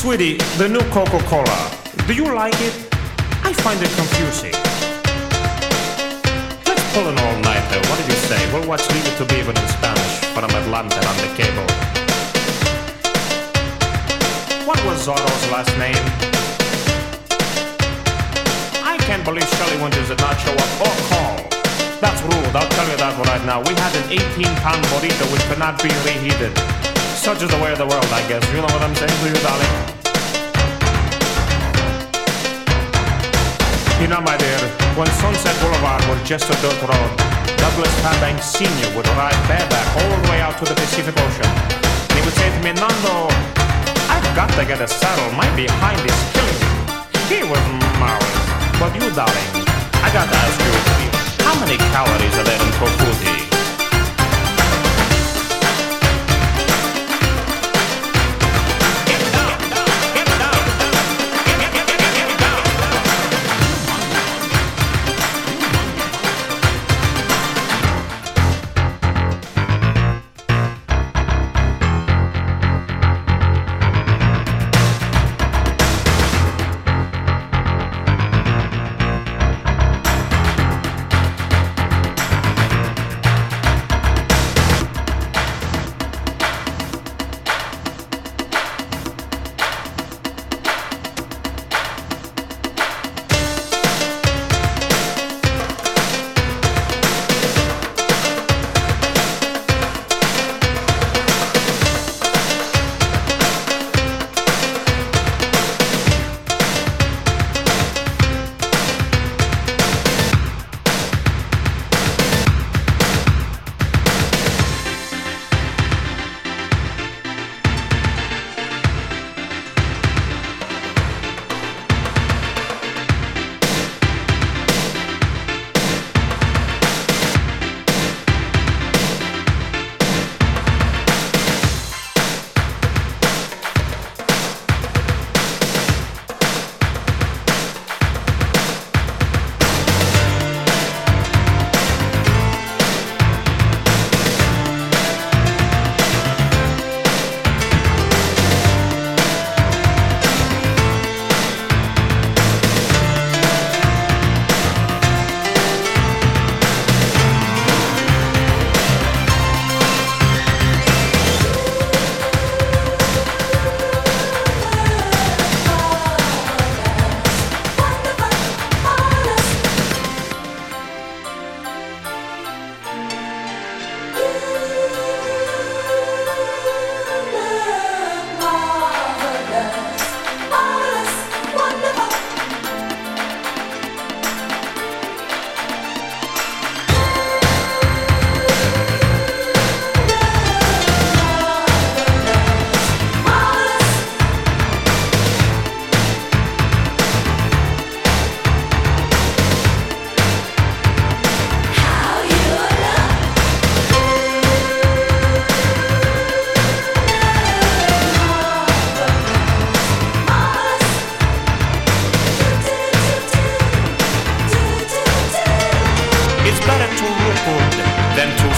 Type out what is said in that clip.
Sweetie, the new Coca Cola. Do you like it? I find it confusing. Let's pull an all nighter. What did you say? We'll watch Leave It to Beaver in Spanish from Atlanta on the cable. What was Zorro's last name? I can't believe Shelley Winters did not show up or call. That's rude, I'll tell you that right now. We had an 18 pound burrito which could not be reheated. Such is the way of the world, I guess. You know what I'm saying to you, darling? Know, my dear, when Sunset Boulevard was just a dirt road, Douglas Fairbanks Sr. would ride bareback all the way out to the Pacific Ocean. And he would say to me, Nando, I've got to get a saddle. My behind is killing me. He was marvelous. But you, darling, I got to ask you, how many Better to